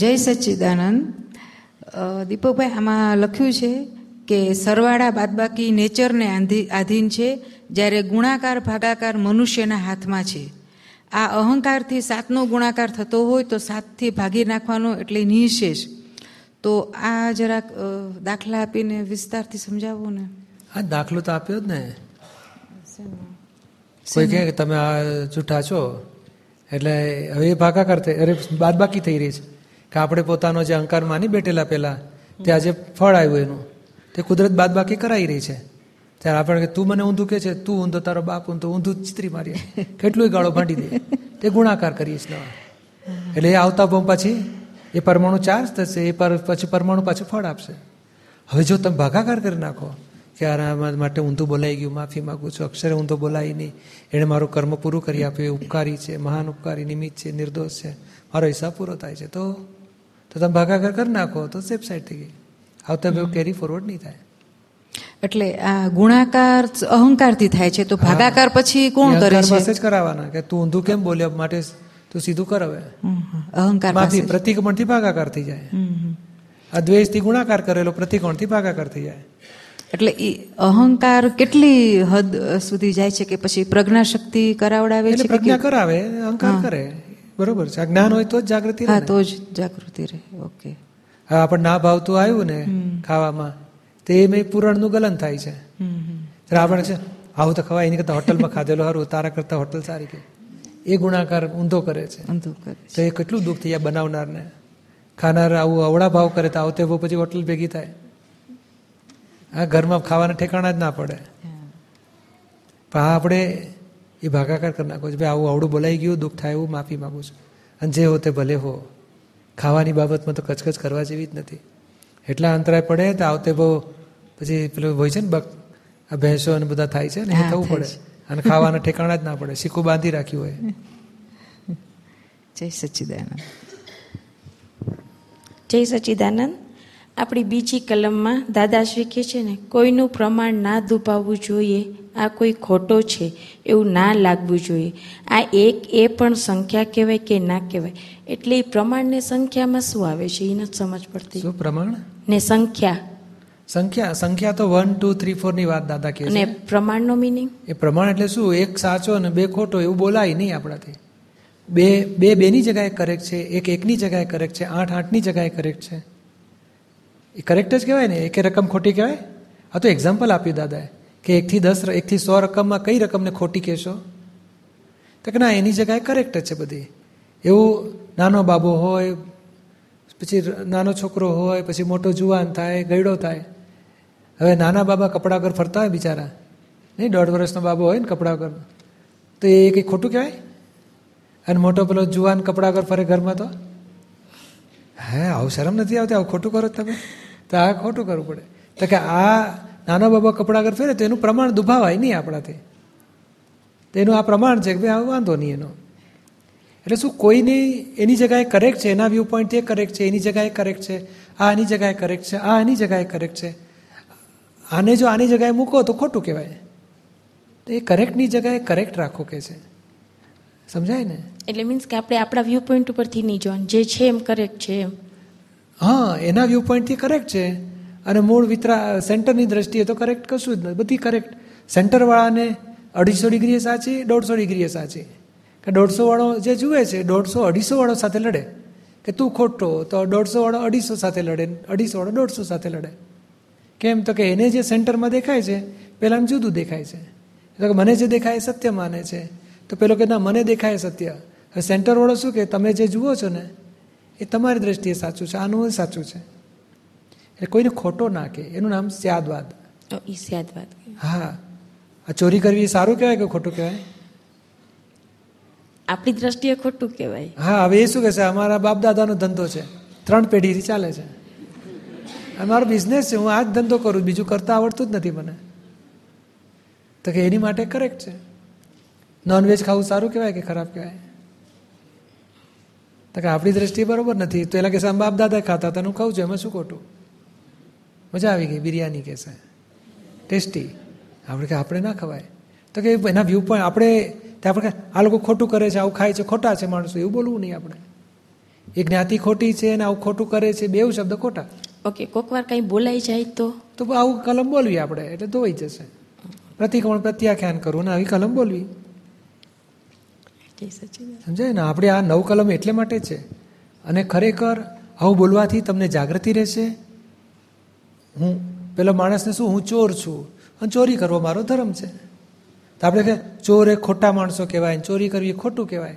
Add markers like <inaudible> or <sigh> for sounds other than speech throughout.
જય સચ્ચિદાનંદ. દીપકભાઈ આમાં લખ્યું છે કે સરવાળા બાદબાકી નેચરને આધીન છે જ્યારે ગુણાકાર ભાગાકાર મનુષ્યના હાથમાં છે. આ અહંકારથી સાતનો ગુણાકાર થતો હોય તો સાતથી ભાગી નાખવાનો એટલે નિઃશેષ. તો આ જરાક દાખલા આપીને વિસ્તારથી સમજાવો ને. હા દાખલો તો આપ્યો જ ને. કોઈ કહે કે તમે આ જૂઠા છો એટલે હવે એ ભાગાકાર થઈ અરે બાદબાકી થઈ રહી છે. કે આપણે પોતાનો જે અહંકાર માની બેઠેલા પહેલાં, તે આજે ફળ આવ્યું એનું. તે કુદરત બાદબાકી કરાઈ રહી છે. ત્યારે આપણે તું મને ઊંધું કે છે? તું ઊંધો, તારો બાપ ઊંધો, ઊંધું ચિત્રી મારીએ કેટલું ગાળો ભાંડી દે. તે ગુણાકાર કરીએ છીએ એટલે એ આવતા બોમ પછી, એ પરમાણુ ચાર્જ થશે, એ પર પછી પરમાણુ પાછું ફળ આપશે. હવે જો તમે ભાગાકાર કરી નાખો કે આ માટે ઊંધું બોલાઈ ગયું, માફી માગું છું, અક્ષરે ઊંધો બોલાય નહીં. એણે મારું કર્મ પૂરું કરી આપ્યું, એ ઉપકારી છે, મહાન ઉપકારી, નિમિત્ત છે, નિર્દોષ છે. મારો હિસાબ પૂરો થાય છે. તો તો તમે ભાગાકાર કરી નાખો તો સેફ સાઈડ થઈ ગઈ. આવતા બે કેરી ફોરવર્ડ નહીં થાય. એટલે આ ગુણાકાર અહંકારથી થાય છે તો ભાગાકાર પછી કોણ કરે છે? પાસે જ કરાવવાના કે તું ઊંધું કેમ બોલ્યો માટે તું સીધું કર હવે. અહંકાર માફી પ્રતિક્રમણથી ભાગાકાર થઈ જાય. આ દ્વેષથી ગુણાકાર કરેલો પ્રતિકોણથી ભાગાકાર થઈ જાય. એટલે એ અહંકાર કેટલી હદ સુધી જાય છે કે પછી પ્રજ્ઞા શક્તિ કરાવડાવે છે પ્રજ્ઞા કરાવે અહંકાર કરે. બરોબર છે. જ્ઞાન હોય તો જ જાગૃતિ રહે હા તો જ જાગૃતિ રહે. ઓકે હા આપણને ના ભાવતું આવ્યું ને ખાવામાં. તે મેં પુરાણનું ગલન થાય છે. આપણે છે. આવું તો ખવાય એની કરતા હોટલમાં ખાધેલું સારું તારા કરતા હોટલ સારી કે. એ ગુણાકાર ઊંધો કરે છે. ઊંધું કરે છે. તો એ કેટલું દુઃખ થઈ બનાવનારને. ખાનાર આવું અવળા ભાવ કરે તો આવતે પછી હોટલ ભેગી થાય. આ ઘરમાં ખાવાના ઠેકાણા જ ના પડે. પણ આપણે એ ભાગાકાર કરી નાખો છો. ભાઈ આવું આવડું બોલાઈ ગયું દુઃખ થાય એવું માફી માગું છું. અને જે હો તે ભલે હો. ખાવાની બાબતમાં તો કચકચ કરવા જેવી જ નથી. એટલા અંતરાય પડે તો આવતે બહુ પછી પેલું હોય છે ને બક આ ભેંસો અને બધા થાય છે ને એ થવું પડે. અને ખાવાના ઠેકાણા જ ના પડે. શીખું બાંધી રાખ્યું હોય. જય સચ્ચિદાનંદ જય સચિદાનંદ. આપણી બીજી કલમમાં દાદાશ્રી કહે છે ને કોઈનું પ્રમાણ ના દુભાવવું જોઈએ આ કોઈ ખોટો છે એવું ના લાગવું જોઈએ. આ એક એ પણ સંખ્યા કહેવાય કે ના કહેવાય. એટલે એ પ્રમાણને સંખ્યામાં શું આવે છે? એ નથી સમજ પડતી. શું પ્રમાણ? ને સંખ્યા. સંખ્યા સંખ્યા તો વન ટુ થ્રી ફોરની વાત દાદા કે ને પ્રમાણનો મિનિંગ એ પ્રમાણ એટલે શું? એક સાચો અને બે ખોટો એવું બોલાય નહીં આપણાથી. બે બે બેની જગ્યાએ કરેક્ટ છે એક એકની જગ્યાએ કરેક્ટ છે આઠ આઠની જગ્યાએ કરેક્ટ છે. એ કરેક્ટ જ કહેવાય ને, એકે રકમ ખોટી કહેવાય? આ તો એક્ઝામ્પલ આપ્યું દાદાએ, કે એકથી દસ, એકથી સો રકમમાં કઈ રકમને ખોટી કહેશો? તો કે ના, એની જગ્યાએ કરેક્ટ જ છે બધી. એવું નાનો બાબો હોય, પછી નાનો છોકરો હોય, પછી મોટો જુવાન થાય, ગયડો થાય. હવે નાના બાબા કપડા વગર ફરતા હોય બિચારા. નહીં, દોઢ વર્ષનો બાબો હોય ને કપડા વગર. તો એ કંઈ ખોટું કહેવાય? અને મોટો પેલો જુવાન કપડા વગર ફરે ઘરમાં તો? હે, આવું શરમ નથી આવતી? આવું ખોટું કરો તમે. તો આ ખોટું કરવું પડે. તો કે આ નાના બાબા કપડાં વગર ફેરે તો એનું પ્રમાણ દુભાવાય નહીં આપણાથી. તો એનું આ પ્રમાણ છે કે ભાઈ આ વાંધો નહીં એનો. એટલે શું કોઈની એની જગ્યાએ કરેક્ટ છે, એના વ્યૂ પોઈન્ટ એ કરેક્ટ છે, એની જગ્યાએ કરેક્ટ છે, આ આની જગ્યાએ કરેક્ટ છે, આ આની જગ્યાએ કરેક્ટ છે. આને જો આની જગ્યાએ મૂકો તો ખોટું કહેવાય. તો એ કરેક્ટની જગ્યાએ કરેક્ટ રાખો કે છે. સમજાય ને? એટલે મીન્સ કે આપણે આપણા વ્યૂ પોઈન્ટ ઉપરથી નહીં જોવાનું. જે છે એમ કરેક્ટ છે એમ. હા, એના વ્યૂ પોઈન્ટથી કરેક્ટ છે. અને મૂળ વિતરા સેન્ટરની દ્રષ્ટિએ તો કરેક્ટ કશું જ નથી બધી કરેક્ટ સેન્ટરવાળાને અઢીસો ડિગ્રીએ સાચી, દોઢસો ડિગ્રીએ સાચી. કે દોઢસો વાળો જે જુએ છે, દોઢસો, અઢીસો વાળો સાથે લડે. કે તું ખોટો, તો દોઢસો વાળો અઢીસો સાથે લડે, અઢીસો વાળો દોઢસો સાથે લડે. કેમ તો કે એને જે સેન્ટરમાં દેખાય છે પહેલાં જુદું દેખાય છે. એટલે કે મને જે દેખાય સત્ય માને છે. તો પેલો કે, ના, મને દેખાય સત્ય. હવે સેન્ટરવાળો શું કે, તમે જે જુઓ છો ને એ તમારી દ્રષ્ટિએ સાચું છે આનું સાચું છે. એટલે કોઈને ખોટો નાખે એનું નામ સ્યાદવાદ. સ્યાદવાદ હા. આ ચોરી કરવી એ સારું કહેવાય કે ખોટું કહેવાય? આપણી દ્રષ્ટિએ ખોટું કહેવાય. હા હવે એ શું કહેશે અમારા બાપ દાદાનો ધંધો છે. ત્રણ પેઢીથી ચાલે છે. મારો બિઝનેસ છે હું આ જ ધંધો કરું બીજું કરતા આવડતું જ નથી મને. તો કે એની માટે કરેક્ટ છે. નોનવેજ ખાવું સારું કહેવાય કે ખરાબ કહેવાય? તો કે આપણી દ્રષ્ટિએ બરોબર નથી. તો એલા કે બાપ દાદા ખાતા હતા હું ખાઉં છું એમાં શું ખોટું? મજા આવી ગઈ બિરયાની કહેશે. ટેસ્ટી. આપણે કે આપણે ના ખવાય. તો કે એના વ્યૂ પણ આપણે આપણે આ લોકો ખોટું કરે છે આવું ખાય છે ખોટા છે માણસો. એવું બોલવું નહીં આપણે. એ જ્ઞાતિ ખોટી છે અને આવું ખોટું કરે છે બેવ શબ્દ ખોટા. ઓકે કોક વાર કંઈ બોલાઈ જાય તો? તો આવું કલમ બોલવી આપણે એટલે ધોવાઈ જશે. પ્રતિક્રમણ પ્રત્યાખ્યાન કરવું ને આવી કલમ બોલવી. સમજાય ને? આપણે આ નવ કલમ એટલે માટે છે. અને ખરેખર આવું બોલવાથી તમને જાગૃતિ રહેશે. હું પેલો માણસને શું? હું ચોર છું. અને ચોરી કરવો મારો ધર્મ છે. તો આપણે કે ચોર એ ખોટા માણસો કહેવાય ચોરી કરવી ખોટું કહેવાય.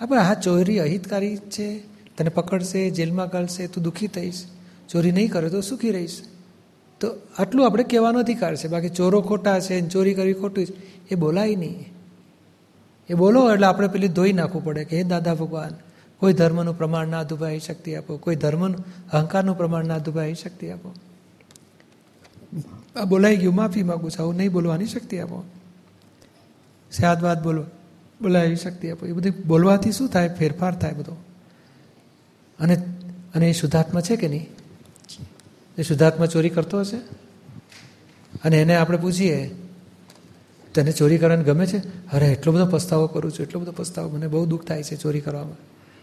આપણે હા, ચોરી અહિતકારી છે. તને પકડશે, જેલમાં કરશે તું દુઃખી થઈશ. ચોરી નહીં કરે તો સુખી રહીશ. તો આટલું આપણે કહેવાનો અધિકાર છે. બાકી ચોરો ખોટા છે ચોરી કરવી ખોટું છે, એ બોલાય નહીં. એ બોલો એટલે આપણે પેલી ધોઈ નાખવું પડે કે, હે દાદા ભગવાન, કોઈ ધર્મનું પ્રમાણ ના દુભાઈ શક્તિ આપો. કોઈ ધર્મનું અહંકારનું પ્રમાણ ના દુભાઈ શક્તિ આપો. આ બોલાઈ ગયું, માફી માગું છું, આવું નહીં બોલવાની શક્તિ આપો. સાદ વાત બોલો, બોલાવી શક્તિ આપો. એ બધી બોલવાથી શું થાય? ફેરફાર થાય બધો. અને અને એ શુદ્ધાત્મા છે કે નહીં? એ શુદ્ધાત્મા ચોરી કરતો હશે? અને એને આપણે પૂછીએ તને ચોરી કરવાની ગમે છે? અરે, એટલો બધો પસ્તાવો કરું છું, એટલો બધો પસ્તાવો. મને બહુ દુઃખ થાય છે ચોરી કરવામાં.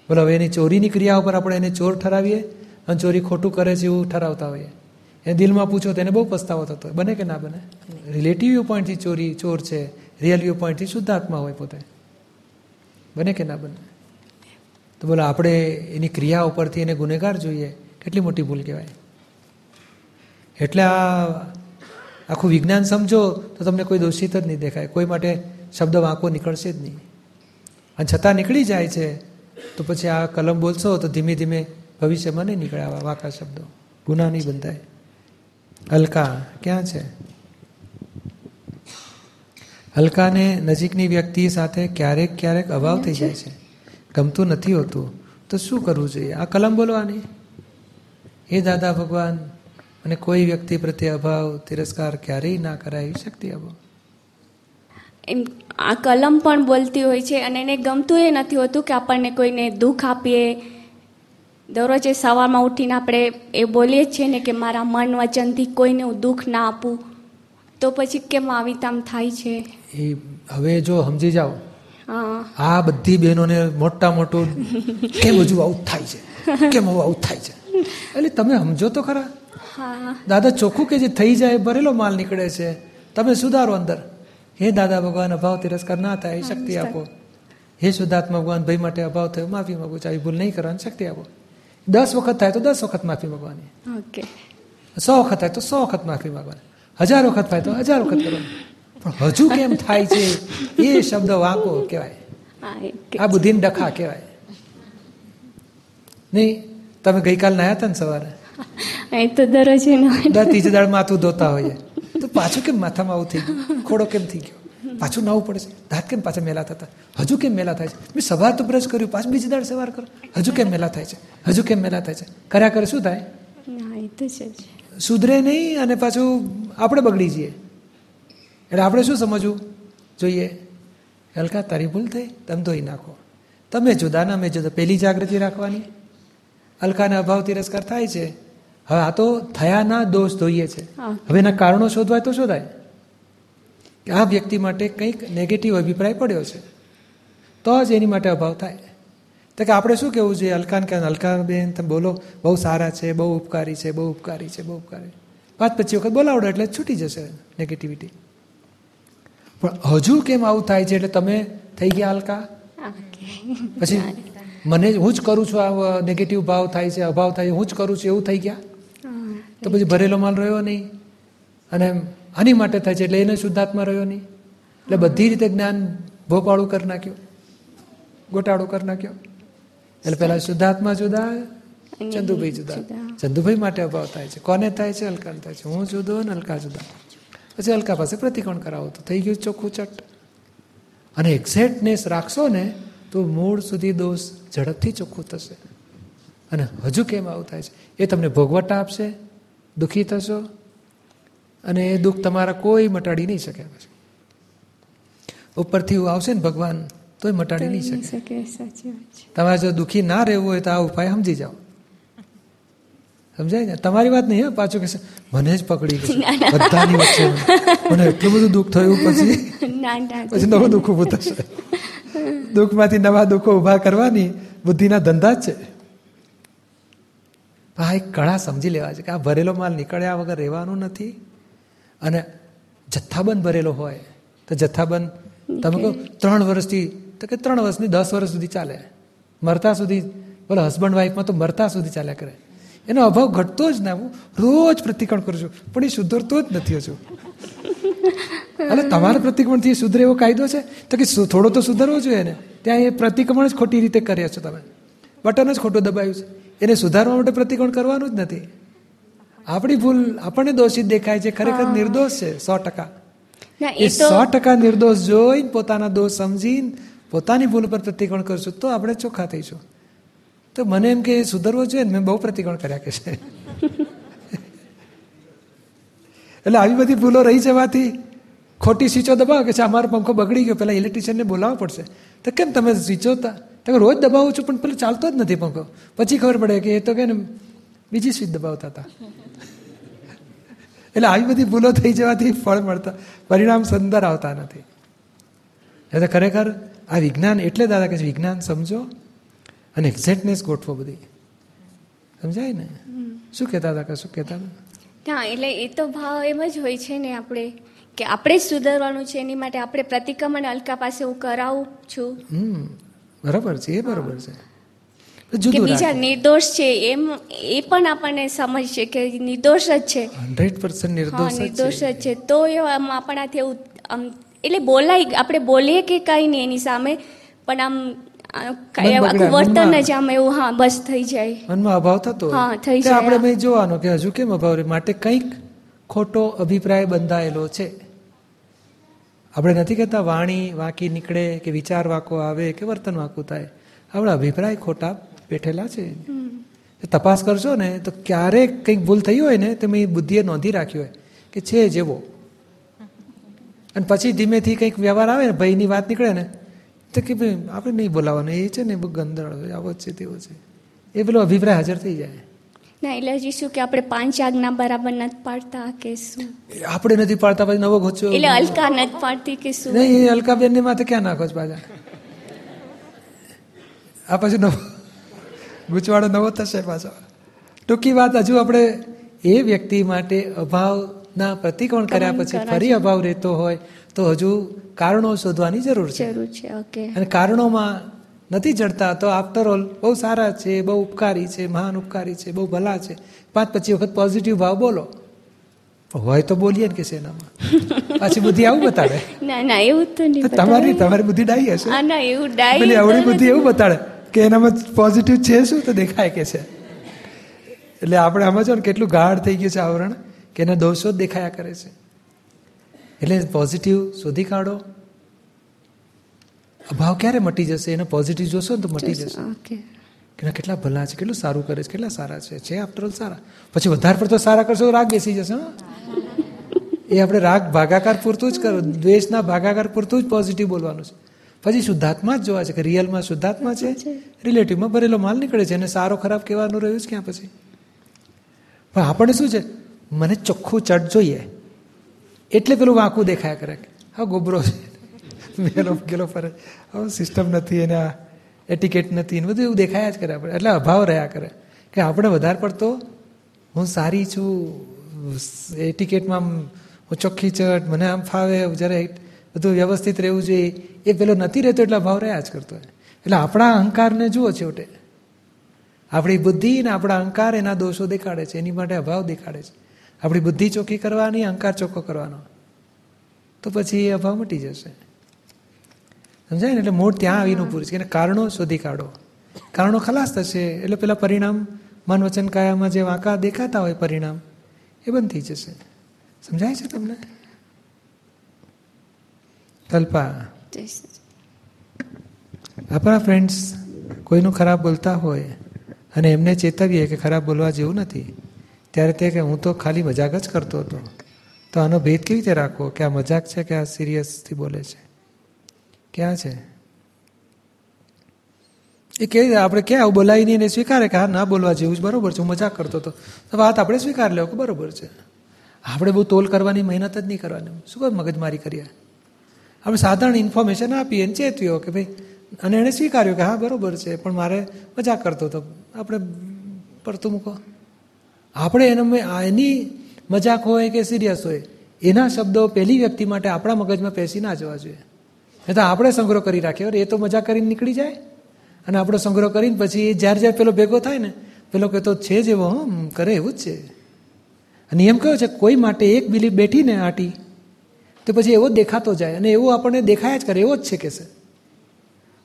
બોલો, હવે એની ચોરીની ક્રિયા ઉપર આપણે એને ચોર ઠરાવીએ અને ચોરી ખોટું કરે છે એવું ઠરાવતા હોઈએ. એને દિલમાં પૂછો તો એને બહુ પસ્તાવો થતો બને કે ના બને? રિલેટિવ વ્યૂ પોઈન્ટથી ચોરી, ચોર છે. રિયલ વ્યૂ પોઈન્ટથી શુદ્ધાત્મા હોય પોતે. બને કે ના બને? તો બોલો, આપણે એની ક્રિયા ઉપરથી એને ગુનેગાર જોઈએ. કેટલી મોટી ભૂલ કહેવાય. એટલે આ આખું વિજ્ઞાન સમજો તો તમને કોઈ દોષિત જ નહીં દેખાય. કોઈ માટે શબ્દ વાંકો નીકળશે જ નહીં. અને છતાં નીકળી જાય છે, તો પછી આ કલમ બોલશો તો ધીમે ધીમે ભવિષ્યમાં નહીં નીકળે આવા વાંકા શબ્દો. ગુના નહીં બંધાય. હલકા, ક્યાં છે? હલકાને નજીકની વ્યક્તિ સાથે ક્યારેક ક્યારેક અભાવ થઈ જાય છે. ગમતું નથી હોતું. તો શું કરવું જોઈએ? આ કલમ બોલવાની. હે દાદા ભગવાન અને કોઈ વ્યક્તિ પ્રત્યે અભાવ તિરસ્કાર ક્યારેય ના કરાય એવી શક્તિ આપો એમ આ કલમ પણ બોલતી હોય છે અને એને ગમતું એ નથી હોતું કે આપણને કોઈને દુઃખ આપીએ. દરરોજે સવારમાં ઉઠીને આપણે એ બોલીએ છીએ ને કે મારા મન વચનથી કોઈને હું દુઃખ ના આપું તો પછી કેમ આવી તામ થાય છે? એ હવે જો સમજી જાઓ આ બધી બહેનોને મોટા મોટું <laughs> કેમ હજુ આવું થાય છે? કેમ આવું થાય છે? એટલે તમે સમજો તો ખરા. દાદા ચોખ્ખું કે જે થઈ જાય ભરેલો માલ નીકળે છે? તમે સુધારો અંદર. હે દાદા ભગવાન અભાવ તિરસ્કાર ના થાય શક્તિ આપો. હે શુદ્ધાત્મા ભગવાન ભાઈ માટે અભાવ થયો માફી માગું છું આવી ભૂલ નહીં કરવાની શક્તિ આપો. દસ વખત થાય તો દસ વખત માફી માગવાની. સો વખત થાય તો સો વખત માફી માગવાની. હજાર વખત થાય તો હજાર વખત કરવાની. પણ હજુ કેમ થાય છે? એ શબ્દ વાંકો કહેવાય. આ બુદ્ધિને ડખા કહેવાય. નહીં તમે ગઈકાલ નાયા હતા ને સવારે? એ તો દરરોજ દર ત્રીજે માથું ધોતા હોઈએ. તો પાછું કેમ માથામાં આવું થઈ ગયું? ખોડો કેમ થઈ ગયો? પાછું નાવું પડે છે. દાંત કેમ પાછા મેલા થતા? હજુ કેમ મેલા થાય છે? મેં સવાર તો બ્રશ કર્યું પાછું બીજી દાડ સવાર કરો. હજુ કેમ મેલા થાય છે? હજુ કેમ મેલા થાય છે? કર્યા કરે શું થાય? સુધરે નહીં અને પાછું આપણે બગડી જઈએ. એટલે આપણે શું સમજવું? જોઈએ. હલકા તારી ભૂલ થઈ તમે ધોઈ નાખો. તમે જુદા ના મેં જુદા. પહેલી જાગૃતિ રાખવાની. હલકાને અભાવ તિરસ્કાર થાય છે. હવે આ તો થયાના દોષ જોઈએ છે. હવે એના કારણો શોધવાય તો શોધાય. કે આ વ્યક્તિ માટે કંઈક નેગેટિવ અભિપ્રાય પડ્યો છે. તો જ એની માટે અભાવ થાય. તો કે આપણે શું કહેવું જોઈએ? અલકાન કે અલકાબેન તમે બોલો બહુ સારા છે બહુ ઉપકારી છે બહુ ઉપકારી છે બહુ ઉપકારી. પાંચ પચીસ વખત બોલાવડો એટલે છૂટી જશે નેગેટિવિટી પણ હજુ કેમ આવું થાય છે એટલે તમે થઈ ગયા અલકા? પછી <laughs> મને હું જ કરું છું આ નેગેટિવ ભાવ થાય છે અભાવ થાય છે, હું જ કરું છું એવું થઈ ગયા? તો પછી ભરેલો માલ રહ્યો નહીં. અને આની માટે થાય છે એટલે એને શુદ્ધાત્મા રહ્યો નહીં. એટલે બધી રીતે જ્ઞાન ભોપાળું કરી નાખ્યું. ગોટાળો કરી નાખ્યો. એટલે પેલા શુદ્ધાત્મા જુદા ચંદુભાઈ જુદા. ચંદુભાઈ માટે અભાવ થાય છે. કોને થાય છે? હલકાને થાય છે. હું જુદો ને હલકા જુદા. પછી અલકા પાસે પ્રતિકોણ કરાવો તો થઈ ગયું ચોખ્ખું ચટ. અને એક્ઝેક્ટનેસ રાખશો ને તો મૂળ સુધી દોષ ઝડપથી ચોખ્ખું થશે. અને હજુ કેમ આવું થાય છે? એ તમને ભોગવટા આપશે. દુઃખી થશો અને એ દુઃખ તમારા કોઈ મટાડી નહીં શકે. પછી ઉપરથી આવશે ને ભગવાન તોય મટાડી નહીં શકે. તમારે જો દુઃખી ના રહેવું હોય તો આ ઉપાય સમજી જાઓ. સમજાય ને? તમારી વાત નહીં પાછું કે મને જ પકડી ગયું બધાની વચ્ચે મને. એટલું બધું દુઃખ થયું પછી પછી નવું દુઃખ ઉભું થશે. દુઃખમાંથી નવા દુઃખો ઊભા કરવાની બુદ્ધિના ધંધા જ છે. આ એક કળા સમજી લેવા છે કે આ ભરેલો માલ નીકળ્યા વગર રહેવાનું નથી. અને જથ્થાબંધ ભરેલો હોય તો જથ્થાબંધ તમે કહો ત્રણ વર્ષથી તો કે ત્રણ વર્ષની દસ વર્ષ સુધી ચાલે. મરતા સુધી બોલો હસબન્ડ વાઈફમાં તો મરતા સુધી ચાલ્યા કરે. એનો અભાવ ઘટતો જ ના. હું રોજ પ્રતિકરણ કરું છું. પણ એ સુધરતો જ નથી હજુ. એટલે તમારા પ્રતિક્રમણથી સુધરે એવો કાયદો છે? તો કે થોડો તો સુધરવો જોઈએ ને. ત્યાં એ પ્રતિક્રમણ જ ખોટી રીતે કર્યા છો તમે. બટન જ ખોટું દબાયું છે. એને સુધારવા માટે પ્રતિકોણ કરવાનું જ નથી. આપણી ભૂલ આપણને દોષિત દેખાય છે ખરેખર નિર્દોષ છે સો ટકા. એ સો ટકા નિર્દોષ જોઈને પોતાના દોષ સમજીને પોતાની ભૂલ ઉપર પ્રતિકોણ કરશું તો આપણે ચોખ્ખા થઈશું. તો મને એમ કે સુધરવો જોઈએ ને મેં બહુ પ્રતિકોણ કર્યા કે છે. એટલે આવી બધી ભૂલો રહી જવાથી ખોટી સ્વીચો દબાવો કે છે અમારો પંખો બગડી ગયો પેલા ઇલેક્ટ્રિશિયનને બોલાવવો પડશે. તો કેમ તમે સ્વીચો તમે રોજ દબાવું છું પણ પેલું ચાલતો જ નથી પંખો. પછી ખબર પડે કે એ તો કે ને બીજી સ્વીચ દબાવતા હતા. એટલે આવી બધી ભૂલો થઈ જવાથી ફળ મળતા પરિણામ સુંદર આવતા નથી. એટલે ખરેખર આ વિજ્ઞાન એટલે દાદા કે છે વિજ્ઞાન સમજો અને એક્ઝેક્ટનેસ ગોઠવો બધી. સમજાય ને? શું કહેતા હતા કે શું કહેતા ના એટલે એ તો ભાવ એમ જ હોય છે ને આપણે કે આપણે જ સુધારવાનું છે એની માટે આપણે પ્રતિક્રમણ અલકા પાસે હું કરાવું છું. બરાબર છે એ બરાબર છે. કે બીજા નિર્દોષ છે એમ એ પણ આપણને સમજ છે કે નિર્દોષ જ છે. હંડ્રેડ પર્સન્ટ નિર્દોષ નિર્દોષ જ છે. તો એ આપણાથી એવું આમ એટલે બોલાય આપણે બોલીએ કે કાંઈ નહીં એની સામે પણ આમ આખું વર્તન. જ આમ એવું હા બસ થઈ જાય. મનમાં અભાવ થતો હા, થઈ જાય, આપણે. જોવાનો કે હજુ કેમ અભાવ રહે? માટે કંઈક ખોટો અભિપ્રાય બંધાયેલો છે. આપણે નથી કહેતા વાણી વાંકી નીકળે કે વિચાર વાંકો આવે કે વર્તન વાંકું થાય. આપણા અભિપ્રાય ખોટા બેઠેલા છે. તપાસ કરશો ને તો ક્યારેક કંઈક ભૂલ થઈ હોય ને તો મેં બુદ્ધિએ નોંધી રાખ્યું હોય કે છે જેવો. અને પછી ધીમેથી કંઈક વ્યવહાર આવે ને ભાઈની વાત નીકળે ને તો કે ભાઈ આપણે નહીં બોલાવવાનું. એ છે ને બહુ ગંદળ આવો જ છે તેવો છે. એ પેલો અભિપ્રાય હાજર થઈ જાય. ના એટલે હજી શું કે આપણે પાંચ આજ્ઞા બરાબર નથી પાડતા કે શું? આપણે નથી પાડતા પછી નવો ગોચો. એટલે અલકા નથી પાડતી કે શું? નહીં અલકા બેન માથે ક્યાં નાખો છો પાછા? આ પછી નવો ગૂંચવાડો નવો થશે પાછો. ટૂંકી વાત હજુ આપણે એ વ્યક્તિ માટે અભાવના પ્રતિકોણ કર્યા પછી ફરી અભાવ રહેતો હોય તો હજુ કારણો શોધવાની જરૂર છે. અને કારણોમાં નથી જડતા. તો આફ્ટર ઓલ બહુ સારા છે બહુ ઉપકારી છે મહાન ઉપકારી છે બહુ ભલા છે. પાંચ પચીસ વખત પોઝિટિવ ભાવ બોલો. હોય તો બોલીએ ને કે સેનામાં <laughs> પાછી બુદ્ધિ આવું બતાડે ના ના એવું તો નહીં તમારી તમારી બુદ્ધિ ડાઈ હશે. ના એવું અવળી બુદ્ધિ એવું બતાડે કે એનામાં પોઝિટિવ છે શું? તો દેખાય કે છે. એટલે આપણે આમાં જો ને કેટલું ગાઢ થઈ ગયું છે આવરણ કે એના દોષો જ દેખાયા કરે છે. એટલે પોઝિટિવ શોધી કાઢો. અભાવ ક્યારે મટી જશે? એને પોઝિટિવ જોશો ને તો મટી જશે. એના કેટલા ભલા છે કેટલું સારું કરે છે કેટલા સારા છે. છે આફ્ટર ઓલ સારા. પછી વધારે પડતો સારા કરશો તો રાગ બેસી જશે એ આપણે રાગ ભાગાકાર પૂરતું જ કરો દ્વેષના ભાગાકાર પૂરતું જ પોઝિટિવ બોલવાનું છે. પછી શુદ્ધાત્મા જ જોવા છે કે રિયલમાં શુદ્ધાત્મા છે રિલેટિવમાં ભરેલો માલ નીકળે છે અને સારો ખરાબ કહેવાનું રહ્યું છે ક્યાં પછી? પણ આપણને શું છે? મને ચોખ્ખું ચટ જોઈએ. એટલે પેલું વાંકું દેખાયા કરે. હા ગોબરો છે. મેલો ગેલો ફરે. હવે સિસ્ટમ નથી, એને એટિકેટ નથી, ને બધું એવું દેખાયા જ કરે આપણે. એટલે અભાવ રહ્યા કરે. કે આપણે વધારે પડતો હું સારી છું એટિકેટમાં હું ચોખ્ખી ચટ મને આમ ફાવે જ્યારે બધું વ્યવસ્થિત રહેવું જોઈએ, એ પેલો નથી રહેતો એટલે અભાવ રહ્યા જ કરતો એટલે આપણા અહંકારને જુઓ છેવટે. આપણી બુદ્ધિ ને આપણા અહંકાર એના દોષો દેખાડે છે, એની માટે અભાવ દેખાડે છે. આપણી બુદ્ધિ ચોખ્ખી કરવાની, અહંકાર ચોખ્ખો કરવાનો. તો પછી એ અભાવ મટી જશે. સમજાય ને? એટલે મૂળ ત્યાં આવીને પૂરું છે એને કારણો શોધી કાઢો. કારણો ખલાસ થશે. એટલે પેલા પરિણામ મન વચન કાયામાં જે વાંકા દેખાતા હોય પરિણામ એ બંધ થઈ જશે. સમજાય છે તમને? કલ્પા. આપણા ફ્રેન્ડ્સ કોઈનું ખરાબ બોલતા હોય અને એમને ચેતવીએ કે ખરાબ બોલવા જેવું નથી ત્યારે તે કે હું તો ખાલી મજાક જ કરતો હતો. તો આનો ભેદ કેવી રીતે રાખવો કે આ મજાક છે કે આ સિરિયસથી બોલે છે? ક્યાં છે? એ કેવી રીતે? આપણે ક્યાં આવું બોલાવીને એને સ્વીકારે કે હા, ના બોલવા જેવું જ બરોબર છે, હું મજાક કરતો હતો. તો વાત આપણે સ્વીકાર લેવો કે બરોબર છે? આપણે બહુ તોલ કરવાની મહેનત જ નહીં કરવાની. શું કહે મગજમારી કરીએ આપણે સાધારણ ઇન્ફોર્મેશન આપીએ અને ચેતવીઓ કે ભાઈ, અને એણે સ્વીકાર્યું કે હા, બરોબર છે, પણ મારે મજાક કરતો હતો. આપણે પડતું મૂકો. આપણે એને એની મજાક હોય કે સિરિયસ હોય, એના શબ્દો પહેલી વ્યક્તિ માટે આપણા મગજમાં પેસી ના જવા જોઈએ. એ તો આપણે સંગ્રહ કરી રાખ્યો. એ તો મજા કરીને નીકળી જાય. અને આપણો સંગ્રહ કરીને પછી જ્યારે જ્યારે પેલો ભેગો થાય ને પેલો કહેતો છે જ એવો હમ કરે એવું જ છે. અને એમ કહ્યું છે કોઈ માટે એક બિલીફ બેઠીને આટી તો પછી એવો દેખાતો જાય. અને એવું આપણને દેખાયા જ કરે એવો જ છે કે છે.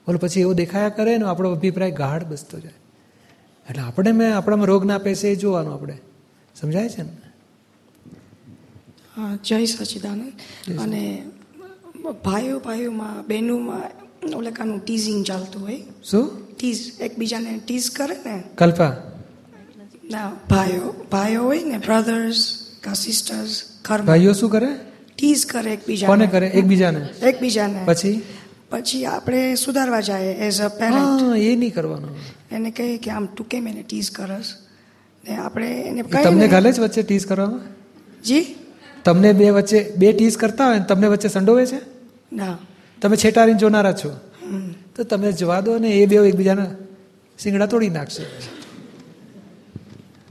બોલો પછી એવો દેખાયા કરે ને આપણો અભિપ્રાય ગાઢ બસતો જાય. એટલે આપણે મેં આપણામાં રોગ ના પેસે એ જોવાનું આપણે. સમજાય છે ને? જય સચિદાનંદ. અને ભાઈઓ ભાઈઓમાં બહેનોમાં ઓલેકાનું ટીઝિંગ ચાલતું હોય. શું? ટીઝ એકબીજાને ટીઝ કરે ને. કલ્પા. ના ભાઈઓ ભાઈઓ હોય ને બ્રધર્સ કા સિસ્ટર્સ ઘર ભાઈઓ શું કરે? ટીઝ કરે એકબીજાને. કોને કરે? એકબીજાને. એકબીજાને. પછી? પછી આપણે સુધારવા જાય એઝ અ પેરેન્ટ એ નહીં કરવાનું. એને કહીએ કે આમ તું કેમ એને ટીઝ કરસ? ને આપણે એને તમને ગાલે જ વચ્ચે ટીઝ કરવામાં? જી? તમને બે વચ્ચે બે ટીઝ કરતા હોય ને તમને વચ્ચે સંડોવે છે? ના. તમે છેટારીને જોનારા છો? તો તમે જવા દો ને એ બે એકબીજાના શિંગડા તોડી નાખશે.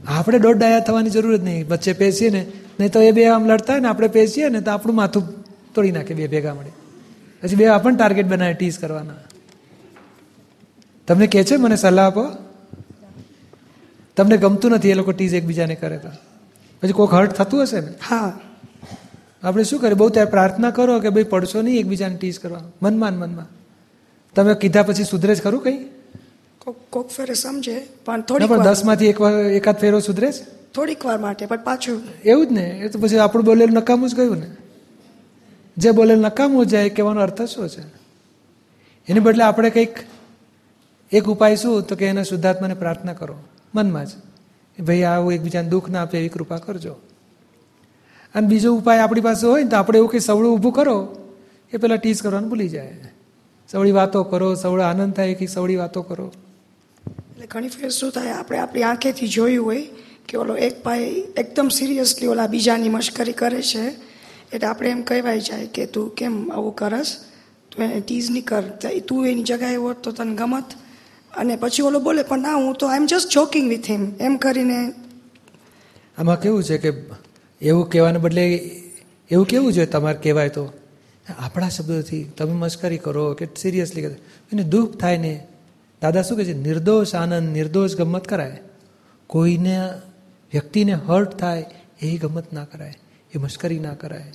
આપણે દોઢ ડાયા થવાની જરૂર જ નહીં. વચ્ચે પેસીએ ને નહીં તો એ બે આમ લડતા હોય ને આપણે પેસીએ ને તો આપણું માથું તોડી નાખે બે ભેગા મળે. પછી બે આપણને ટાર્ગેટ બનાવે ટીઝ કરવાના. તમને કહે છે મને સલાહ આપો? તમને ગમતું નથી એ લોકો ટીઝ એકબીજાને કરે તો? પછી કોઈક હર્ટ થતું હશે ને? હા. આપણે શું કરીએ? બહુ ત્યારે પ્રાર્થના કરો કે ભાઈ પડશો નહીં એકબીજાને ટીઝ કરવા. મનમાં મનમાં તમે કીધા પછી સુધરે જ ખરું કઈ? કોક ફેરે સમજે પણ થોડી પણ વાર દસમાંથી એક વાર એકાદ ફેરો સુધરે છે થોડીક વાર માટે પણ પાછું એવું જ ને. એ તો પછી આપણું બોલેલું નકામું જ ગયું ને. જે બોલેલું નકામું જાય કહેવાનો અર્થ શું છે? એને બદલે આપણે કંઈક એક ઉપાય શું? તો કે એને શુદ્ધાત્માને પ્રાર્થના કરો. મનમાં જ. ભાઈ આવું એકબીજાને દુઃખ ના આપે એવી કૃપા કરજો. અને બીજો ઉપાય આપણી પાસે હોય ને તો આપણે એવું કંઈ સવળું ઊભું કરો એ પેલા ટીસ કરવાનું ભૂલી જાય. સવળી વાતો કરો સવળો આનંદ થાય કે સવળી વાતો કરો. એટલે ઘણી ફેર શું થાય આપણે આપણી આંખેથી જોયું હોય કે ઓલો એક ભાઈ એકદમ સિરિયસલી ઓલા બીજાની મશ્કરી કરે છે એટલે આપણે એમ કહેવાય જાય કે તું કેમ આવું કરસ? તું એને ટીઝ નહીં કર. તું એની જગાએ હોત તો તને ગમત. અને પછી ઓલો બોલે પણ ના હું તો I am just joking with him એમ કરીને આમાં કેવું છે કે એવું કહેવાને બદલે એવું કેવું જોઈએ તમારે કહેવાય તો? આપણા શબ્દોથી તમે મશ્કરી કરો કે સિરિયસલી કરો. એને દુઃખ થાય ને? દાદા શું કહે છે? નિર્દોષ આનંદ, નિર્દોષ ગમત કરાય. કોઈને વ્યક્તિને હર્ટ થાય એ ગમત ના કરાય, એ મશ્કરી ના કરાય.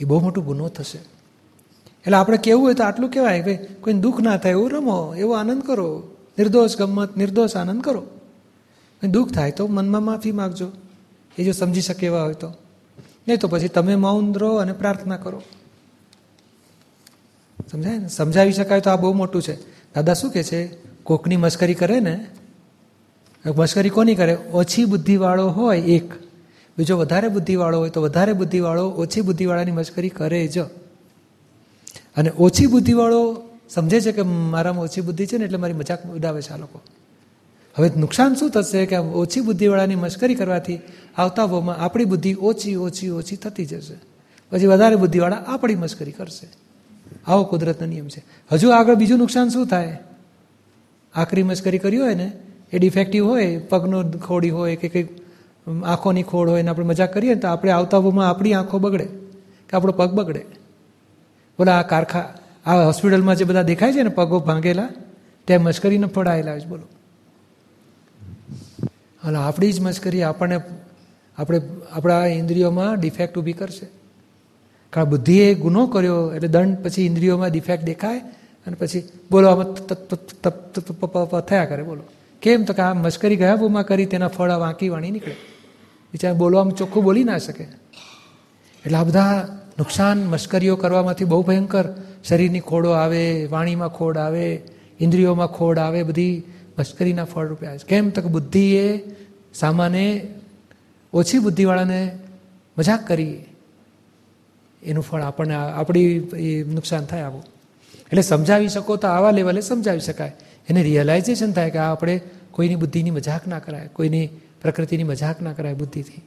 એ બહુ મોટો ગુનો થશે. એટલે આપણે કેવું હોય તો આટલું કહેવાય ભાઈ, કોઈને દુઃખ ના થાય એવું રમો, એવો આનંદ કરો. નિર્દોષ ગમત, નિર્દોષ આનંદ કરો. દુઃખ થાય તો મનમાં માફી માગજો. એ જો સમજી શકે એવા હોય તો. નહીં તો પછી તમે મૌન રહો અને પ્રાર્થના કરો. સમજાય ને? સમજાવી શકાય તો આ બહુ મોટું છે. દાદા શું કહે છે? કોકની મશ્કરી કરે ને મશ્કરી કોની કરે? ઓછી બુદ્ધિવાળો હોય એક. બીજો વધારે બુદ્ધિવાળો હોય તો વધારે બુદ્ધિવાળો ઓછી બુદ્ધિવાળાની મશ્કરી કરે જ. અને ઓછી બુદ્ધિવાળો સમજે છે કે મારામાં ઓછી બુદ્ધિ છે ને એટલે મારી મજાક ઉડાવે છે આ લોકો. હવે નુકસાન શું થશે કે ઓછી બુદ્ધિવાળાની મશ્કરી કરવાથી આવતા ભાવમાં આપણી બુદ્ધિ ઓછી ઓછી ઓછી થતી જશે. પછી વધારે બુદ્ધિવાળા આપણી મશ્કરી કરશે. આવો કુદરતનો નિયમ છે. હજુ આગળ બીજું નુકસાન શું થાય? આકરી મશ્કરી કરી હોય ને, એ ડિફેક્ટિવ હોય, પગનો ખોડી હોય કે કંઈક આંખોની ખોડ હોય ને આપણે મજાક કરીએ ને તો આપણે આવતા ભાવમાં આપણી આંખો બગડે કે આપણો પગ બગડે. બોલા આ કારખા, આ હોસ્પિટલમાં જે બધા દેખાય છે ને પગો ભાંગેલા, ત્યાં મશ્કરીને ફળાયેલા છે, બોલો. હાલ, આપણી જ મશ્કરી આપણને, આપણે, આપણા ઇન્દ્રિયોમાં ડિફેક્ટ ઊભી કરશે. કારણ બુદ્ધિએ ગુનો કર્યો એટલે દંડ પછી ઇન્દ્રિયોમાં ડિફેક્ટ દેખાય અને પછી બોલવામાં થયા કરે, બોલો. કેમ? તો કે આ મશ્કરી ગયા બુમાં કરી, તેના ફળ વાંકી વાણી નીકળે. બિચારા બોલવામાં ચોખ્ખું બોલી ના શકે. એટલે આ બધા નુકસાન મશ્કરીઓ કરવામાંથી બહુ ભયંકર. શરીરની ખોડો આવે, વાણીમાં ખોડ આવે, ઇન્દ્રિયોમાં ખોડ આવે, બધી મશ્કરીના ફળ રૂપે આવે છે. કેમ? તો કે બુદ્ધિએ સામાને ઓછી બુદ્ધિવાળાને મજાક કરી એનું ફળ આપણને આપણી એ નુકસાન થાય આવું. એટલે સમજાવી શકો તો આવા લેવલે સમજાવી શકાય. એને રિયલાઇઝેશન થાય કે આ આપણે કોઈની બુદ્ધિની મજાક ના કરાય, કોઈની પ્રકૃતિની મજાક ના કરાય બુદ્ધિથી.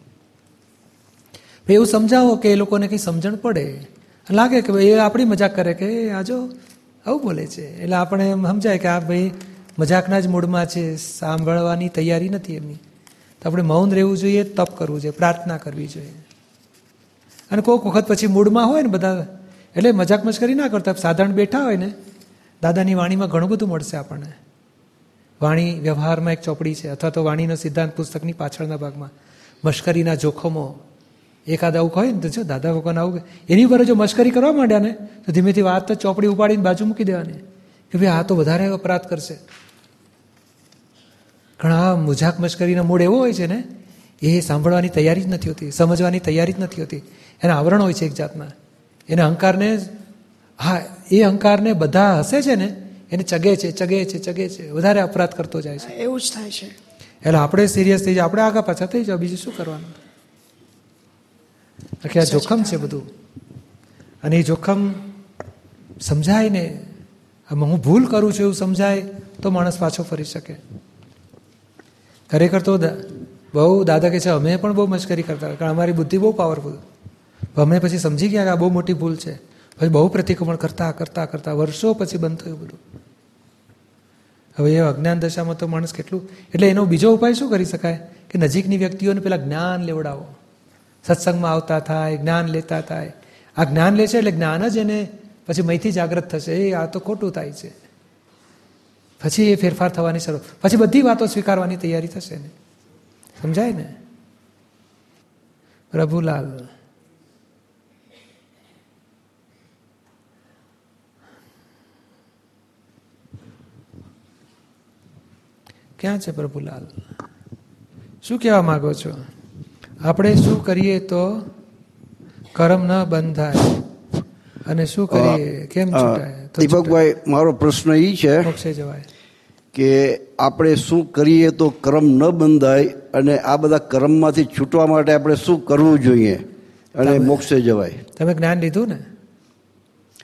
એવું સમજાવો કે એ લોકોને કંઈ સમજણ પડે. લાગે કે ભાઈ એ આપણી મજાક કરે કે આજો આવું બોલે છે. એટલે આપણે સમજાય કે આ ભાઈ મજાકના જ મૂડમાં છે, સાંભળવાની તૈયારી નથી એમની. તો આપણે મૌન રહેવું જોઈએ, તપ કરવું જોઈએ, પ્રાર્થના કરવી જોઈએ. અને કોઈક વખત પછી મૂડમાં હોય ને બધા, એટલે મજાક મશ્કરી ના કરતા સાધારણ બેઠા હોય ને, દાદાની વાણીમાં ઘણું બધું મળશે આપણને. વાણી વ્યવહારમાં એક ચોપડી છે, અથવા તો વાણીનો સિદ્ધાંત પુસ્તકની પાછળના ભાગમાં. મશ્કરીના જોખમો. એકાદ આવું કહે ને તો જો દાદા ભગવાન આવું. એની ઉપર જો મશ્કરી કરવા માંડ્યા ને, તો ધીમેથી વાત તો ચોપડી ઉપાડીને બાજુ મૂકી દેવાની. કે ભાઈ આ તો વધારે અપરાધ કરશે. ઘણા મજાક મશ્કરીનો મૂડ એવો હોય છે ને એ સાંભળવાની તૈયારી જ નથી હોતી સમજવાની તૈયારી જ નથી હોતી. એના આવરણ હોય છે એક જાતના. એને અહંકારને હા એ અહંકારને બધા હસે છે ને એને ચગે છે ચગે છે ચગે છે વધારે અપરાધ કરતો જાય છે. એવું જ થાય છે. એટલે આપણે સિરિયસ થઈ જાય આપણે આગા પાછા થઈ જાવ બીજું શું કરવાનું? આખી આ જોખમ છે બધું. અને એ જોખમ સમજાય ને હું ભૂલ કરું છું એવું સમજાય તો માણસ પાછો ફરી શકે. ખરેખર તો બહુ દાદા કહે છે, અમે પણ બહુ મશ્કરી કરતા કારણ અમારી બુદ્ધિ બહુ પાવરફુલ અમે પછી સમજી ગયા કે આ બહુ મોટી ભૂલ છે. પછી બહુ પ્રતિક્રમણ કરતા કરતા કરતા વર્ષો પછી બંધ થયું બધું. હવે એ અજ્ઞાન દશામાં તો માણસ કેટલું એટલે એનો બીજો ઉપાય શું કરી શકાય? કે નજીકની વ્યક્તિઓને પેલા જ્ઞાન લેવડાવો. સત્સંગમાં આવતા થાય, જ્ઞાન લેતા થાય. આ જ્ઞાન લે છે એટલે જ્ઞાન જ એને પછી મહીથી જાગૃત થશે. એ આ તો ખોટું થાય છે. પછી એ ફેરફાર થવાની શરૂ પછી બધી વાતો સ્વીકારવાની તૈયારી થશે ને? સમજાય ને? પ્રભુલાલ. ક્યાં છે પ્રભુલાલ? શું કહેવા માગો છો? આપણે શું કરીએ તો કરમ ન બંધાય? અને શું કરીએ? કેમ છૂટાય? દીપકભાઈ મારો પ્રશ્ન એ છે જવાય. કે આપણે શું કરીએ તો કર્મ ન બંધાય અને આ બધા કર્મમાંથી છૂટવા માટે આપણે શું કરવું જોઈએ? અને મોક્ષે જવાય. તમે જ્ઞાન લીધું ને?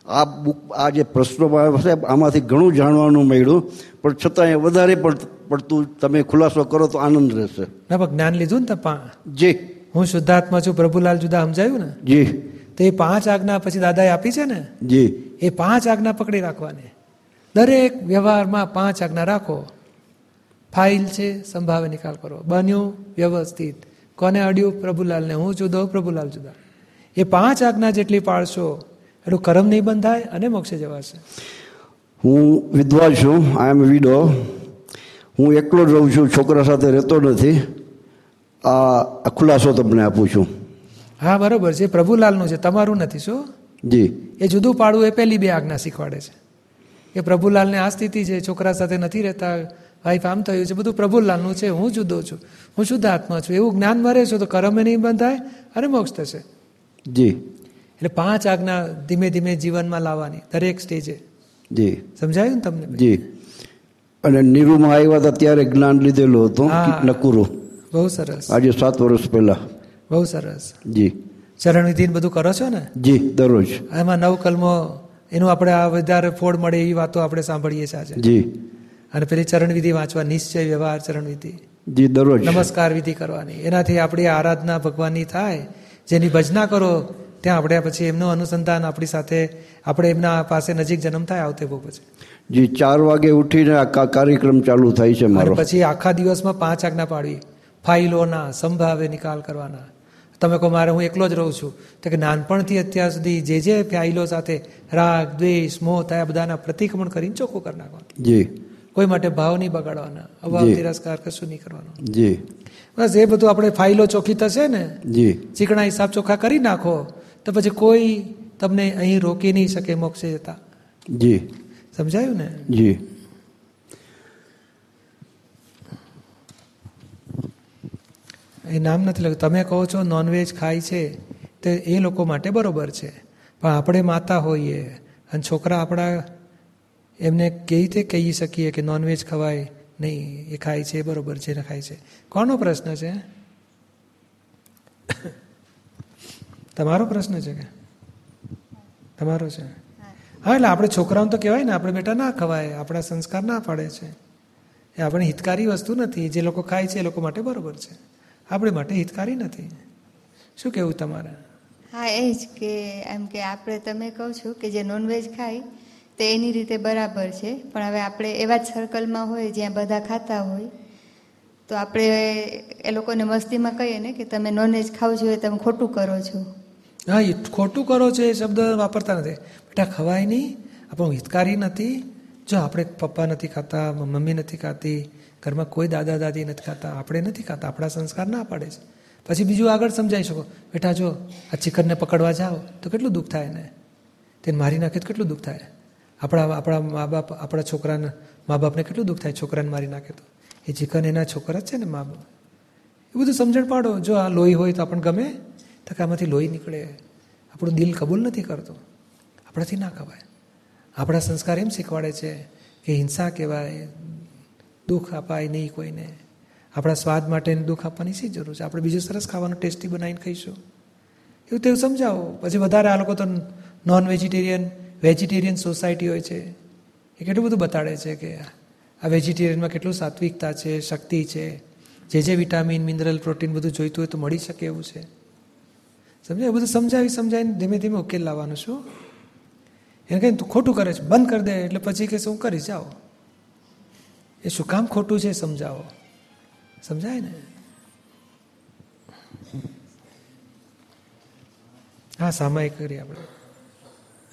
આ બુક આ જે પ્રશ્નોમાં આમાંથી ઘણું જાણવાનું મળ્યું પણ છતાંય વધારે પડ- પડતું તમે ખુલાસો કરો તો આનંદ રહેશે. ના પણ જ્ઞાન લીધું ને તમે જી. હું શુદ્ધાત્મા છું પ્રભુલાલ જુદા સમજાયું ને? જી. તો એ પાંચ આજ્ઞા પછી દાદાએ આપી છે ને? જી. એ પાંચ આજ્ઞા પકડી રાખવાની. દરેક વ્યવહારમાં પાંચ આજ્ઞા રાખો. ફાઇલ છે સંભાવે નિકાલ કરો. બન્યું વ્યવસ્થિત. કોને અડ્યું? પ્રભુલાલને. હું જુદો પ્રભુલાલ જુદા. એ પાંચ આજ્ઞા જેટલી પાળશો એટલું કરમ નહીં બંધાય અને મોક્ષે જવાશે. હું વિદ્વાન છું. આઈ એમ વિડો હું એકલો જ રહું છું. છોકરા સાથે રહેતો નથી. આ ખુલાસો તમને આપું છું. હા બરોબર છે. પ્રભુલાલનું છે. તમારું નથી શું? જી. એ જુદું પાડવું એ પહેલી બે આજ્ઞા શીખવાડે છે. કે પ્રભુલાલને આ સ્થિતિ છે છોકરા સાથે નથી રહેતા વાઈફ આમ થયું છે બધું પ્રભુલાલનું છે હું જુદો છું હું શુદ્ધ આત્મા છું એવું જ્ઞાન મરે છો તો કરમે નહીં બંધાય અને મોક્ષ થશે. જી. એટલે પાંચ આજ્ઞા ધીમે ધીમે જીવનમાં લાવવાની દરેક સ્ટેજે. જી. સમજાયું ને તમને? જી. અને નીરુમાં આવ્યા હતા ત્યારે જ્ઞાન લીધેલું હતું. નકુરું. બહુ સરસ. આજે સાત વર્ષ પહેલા. બહુ સરસ. જી. ચરણ વિધિ બધું કરો છો ને? જી દરરોજ. એમાં નવ કલમો એનું આપણે આ વધારે ફોડ મળે એવી વાતો આપણે સાંભળીએ છીએ આજે. જી. અને પેલી ચરણવિધિ વાંચવા નિશ્ચય વ્યવહાર ચરણવિધિ. જી દરરોજ. નમસ્કાર વિધિ કરવાની. એનાથી આપણી આરાધના ભગવાનની થાય જેની ભજના કરો ત્યાં આપણે પછી એમનું અનુસંધાન આપણી સાથે આપણે એમના પાસે નજીક જન્મ થાય આવતે બહુ પછી. જી ચાર વાગે ઉઠીને આ કાર્યક્રમ ચાલુ થાય છે મારો. પછી આખા દિવસમાં પાંચ આજ્ઞા પાડવી. ફાઇલોના સંભાવે નિકાલ કરવાના. તમે કહો મારે હું એકલો જ રહું છું. તો કે નાનપણથી અત્યાર સુધી જે જે ફાઇલો સાથે રાગ દ્વેષ મોહ થાય બધાના પ્રતિક્રમણ કરીને ચોખ્ખું કરી નાખવાનું. જી. કોઈ માટે ભાવ નહીં બગાડવાના. અભાવ. તિરસ્કાર કશું નહીં કરવાનો. જી. બસ એ બધું આપણે ફાઇલો ચોખ્ખી થશે ને જી. ચીકણા હિસાબ ચોખ્ખા કરી નાખો તો પછી કોઈ તમને અહીં રોકી નહીં શકે મોક્ષે જતા. જી. સમજાયું ને? જી. એ નામ નથી લખ્યું. તમે કહો છો નોનવેજ ખાય છે, તો એ લોકો માટે બરોબર છે. પણ આપણે માતા હોઈએ અને છોકરા આપણા એમને કેવી રીતે કહી શકીએ કે નોનવેજ ખવાય? નહીં, એ ખાય છે એ બરોબર છે ને ખાય છે. કોનો પ્રશ્ન છે? તમારો પ્રશ્ન છે કે? તમારો છે? હા, એટલે આપણે છોકરાઓને તો કહેવાય ને, આપણે બેટા ના ખવાય, આપણા સંસ્કાર ના પાડે છે. એ આપણે હિતકારી વસ્તુ નથી, જે લોકો ખાય છે એ લોકો માટે બરોબર છે. આપણે માટે હિતકારી નથી. શું કહેવું તમારે? હા એ જ કે એમ કે આપણે તમે કહો છો કે જે નોનવેજ ખાય તે એની રીતે બરાબર છે. પણ હવે આપણે એવા જ સર્કલમાં હોય જ્યાં બધા ખાતા હોય તો આપણે એ લોકોને મસ્તીમાં કહીએ ને કે તમે નોનવેજ ખાવ છો એ તમે ખોટું કરો છો. હા એ ખોટું કરો છો એ શબ્દ વાપરતા નથી. બેટા ખવાય નહીં. આપણું હિતકારી નથી. જો આપણે પપ્પા નથી ખાતા મમ્મી નથી ખાતી ઘરમાં કોઈ દાદા દાદી નથી ખાતા, આપણે નથી ખાતા, આપણા સંસ્કાર ના પાડે છે. પછી બીજું આગળ સમજાવી શકો, બેટા જો આ ચિકનને પકડવા જાઓ તો કેટલું દુઃખ થાય ને તેને મારી નાખે તો કેટલું દુઃખ થાય? આપણા આપણા મા બાપ આપણા છોકરાને મા બાપને કેટલું દુઃખ થાય છોકરાને મારી નાખે તો? એ ચિકન એના છોકરા જ છે ને મા બાપ એ બધું સમજણ પાડો, જો આ લોહી હોય તો આપણને ગમે, તો કે આમાંથી લોહી નીકળે. આપણું દિલ કબૂલ નથી કરતું. આપણાથી ના ખવાય. આપણા સંસ્કાર એમ શીખવાડે છે કે હિંસા કહેવાય દુઃખ અપાય નહીં કોઈને. આપણા સ્વાદ માટે દુઃખ આપવાની શી જરૂર છે? આપણે બીજું સરસ ખાવાનું ટેસ્ટી બનાવીને ખાઈશું. એવું તેવું સમજાવો. પછી વધારે આ લોકો તો નોન વેજીટેરિયન વેજીટેરિયન સોસાયટી હોય છે. એ કેટલું બધું બતાડે છે કે આ વેજીટેરિયનમાં કેટલું સાત્વિકતા છે, શક્તિ છે. જે જે વિટામિન મિનરલ પ્રોટીન બધું જોઈતું હોય તો મળી શકે એવું છે. સમજાય? બધું સમજાવી સમજાવીને ધીમે ધીમે ઉકેલ લાવવાનું શું એને તું ખોટું કરે છે. બંધ કરી દે. એટલે પછી કે શું કરી, જાઓ. એ શું કામ ખોટું છે સમજાવો. સમજાય ને? હા, સામાયિક કરીએ આપણે.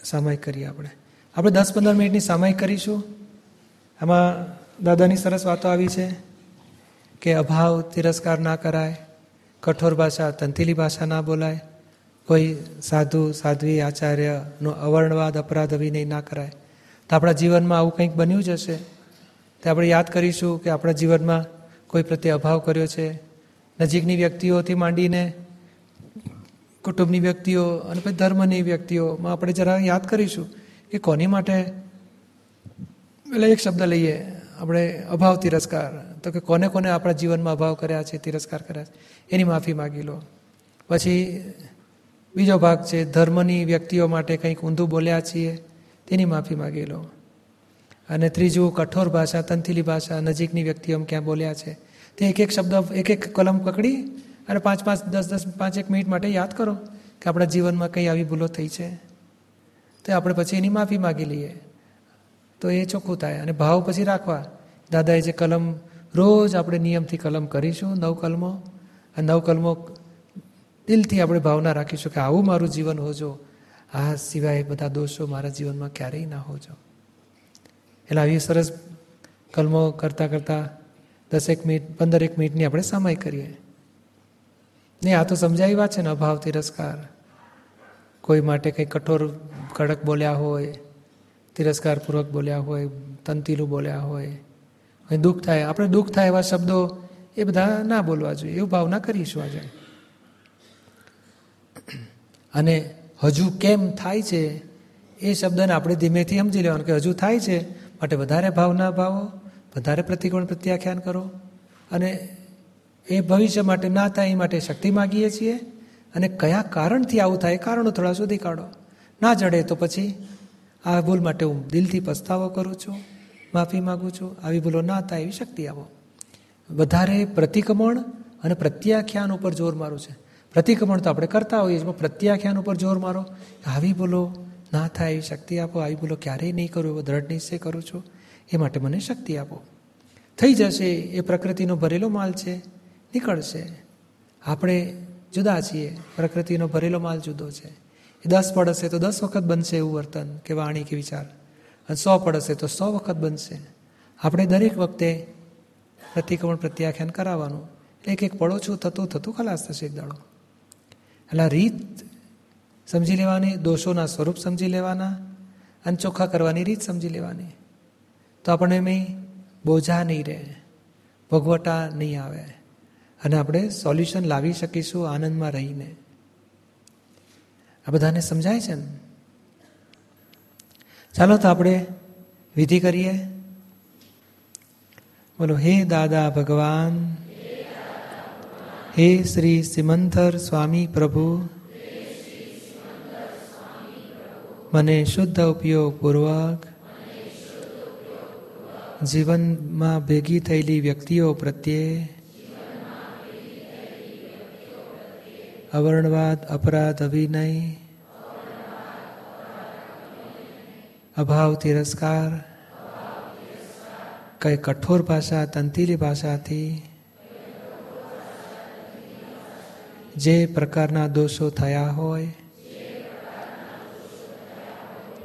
સામાયિક કરીએ આપણે. આપણે દસ પંદર મિનિટની સામાયિક કરીશું. આમાં દાદાની સરસ વાતો આવી છે કે અભાવ તિરસ્કાર ના કરાય, કઠોર ભાષા તંતીલી ભાષા ના બોલાય, કોઈ સાધુ, સાધ્વી, આચાર્યનો અવર્ણવાદ, અપરાધ, અભિનય ના કરાય. તો આપણા જીવનમાં આવું કંઈક બન્યું જ હશે? તો આપણે યાદ કરીશું કે આપણા જીવનમાં કોઈ પ્રત્યે અભાવ કર્યો છે. નજીકની વ્યક્તિઓથી માંડીને કુટુંબની વ્યક્તિઓ અને પછી ધર્મની વ્યક્તિઓમાં આપણે જરા યાદ કરીશું કે કોની માટે એટલે એક શબ્દ લઈએ, આપણે અભાવ તિરસ્કાર. તો કે કોને કોને આપણા જીવનમાં અભાવ કર્યા છે, તિરસ્કાર કર્યા છે? એની માફી માગી લો. પછી બીજો ભાગ છે, ધર્મની વ્યક્તિઓ માટે કંઈક ઊંધું બોલ્યા છીએ, તેની માફી માગી લો. અને ત્રીજું, કઠોર ભાષા, તંથીલી ભાષા, નજીકની વ્યક્તિઓ ક્યાં બોલ્યા છે. તે એક એક શબ્દ, એક એક કલમ પકડી અને પાંચ પાંચ, દસ દસ, પાંચ એક મિનિટ માટે યાદ કરો કે આપણા જીવનમાં કંઈ આવી ભૂલો થઈ છે. તો આપણે પછી એની માફી માગી લઈએ. તો એ ચોખ્ખું થાય અને ભાવ પછી રાખવા. દાદાએ જે કલમ રોજ આપણે નિયમથી કલમ કરીશું નવ કલમો અને નવ કલમો દિલથી આપણે ભાવના રાખીશું કે આવું મારું જીવન હોજો. આ સિવાય બધા દોષો મારા જીવનમાં ક્યારેય ના હોજો. એટલે આવી સરસ કલમો કરતાં કરતાં દસેક મિનિટ, પંદરેક મિનિટની આપણે સમય કરીએ. નહીં આ તો સમજાવી વાત છે ને અભાવ તિરસ્કાર. કોઈ માટે કંઈ કઠોર કડક બોલ્યા હોય, તિરસ્કારપૂર્વક બોલ્યા હોય, તંતીલું બોલ્યા હોય કંઈ દુઃખ થાય. આપણે દુઃખ થાય એવા શબ્દો એ બધા ના બોલવા જોઈએ, એવું ભાવના કરીશું આજે. અને હજુ કેમ થાય છે એ શબ્દને આપણે ધીમેથી સમજી લેવાનું કે હજુ થાય છે માટે વધારે ભાવના ભાવો વધારે પ્રતિકોણ પ્રત્યાખ્યાન કરો. અને એ ભવિષ્ય માટે, ના થાય એ માટે શક્તિ માગીએ છીએ. અને કયા કારણથી આવું થાય કારણો થોડા શોધી કાઢો. ના જડે તો પછી આ ભૂલ માટે હું દિલથી પસ્તાવો કરું છું, માફી માગું છું, આવી ભૂલો ના થાય એવી શક્તિ આપો. વધારે પ્રતિક્રમણ અને પ્રત્યાખ્યાન ઉપર જોર મારું છે. પ્રતિક્રમણ તો આપણે કરતા હોઈએ છીએ પ્રત્યાખ્યાન ઉપર જોર મારો. આવી ભૂલો ના થાય એવી શક્તિ આપો, આવી ભૂલો ક્યારેય નહીં કરું, એવો દ્રઢ નિશ્ચય કરું છું, એ માટે મને શક્તિ આપો. થઈ જશે, એ પ્રકૃતિનો ભરેલો માલ છે, નીકળશે. આપણે જુદા છીએ, પ્રકૃતિનો ભરેલો માલ જુદો છે. એ દસ પડશે તો દસ વખત બનશે એવું વર્તન, કે વાણી, કે વિચાર. અને સો પડશે તો સો વખત બનશે. આપણે દરેક વખતે પ્રતિક્રમણ પ્રત્યાખ્યાન કરાવવાનું. એક એક પડો છું, થતું થતું ખલાસ થશે એક દાડો. એટલે રીત સમજી લેવાની, દોષોના સ્વરૂપ સમજી લેવાના અને ચોખ્ખા કરવાની રીત સમજી લેવાની. તો આપણને એમ બોજા નહીં રહે, ભોગવટા નહીં આવે અને આપણે સોલ્યુશન લાવી શકીશું આનંદમાં રહીને. આ બધાને સમજાય છે ને? ચાલો તો આપણે વિધિ કરીએ. બોલો હે દાદા ભગવાન, હે શ્રી સિમંથર સ્વામી પ્રભુ મને શુદ્ધ ઉપયોગપૂર્વક જીવનમાં ભેગી થયેલી વ્યક્તિઓ પ્રત્યે અવર્ણવાદ, અપરાધ, અભિનય, અભાવ, તિરસ્કાર, કઈ કઠોર ભાષા, તંતીલી ભાષાથી જે પ્રકારના દોષો થયા હોય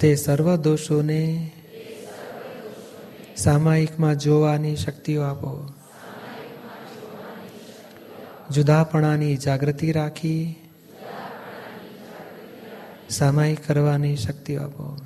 તે સર્વ દોષોને સામાયિકમાં જોવાની શક્તિઓ આપો. જુદાપણાની જાગૃતિ રાખી સામાયિક કરવાની શક્તિઓ આપો.